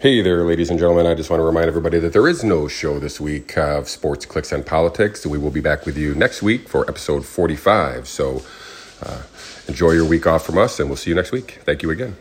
Hey there, ladies and gentlemen. I just want to remind everybody that there is no show this week of Sports, Clicks, and Politics. We will be back with you next week for episode 45. So uh, enjoy your week off from us, and we'll see you next week. Thank you again.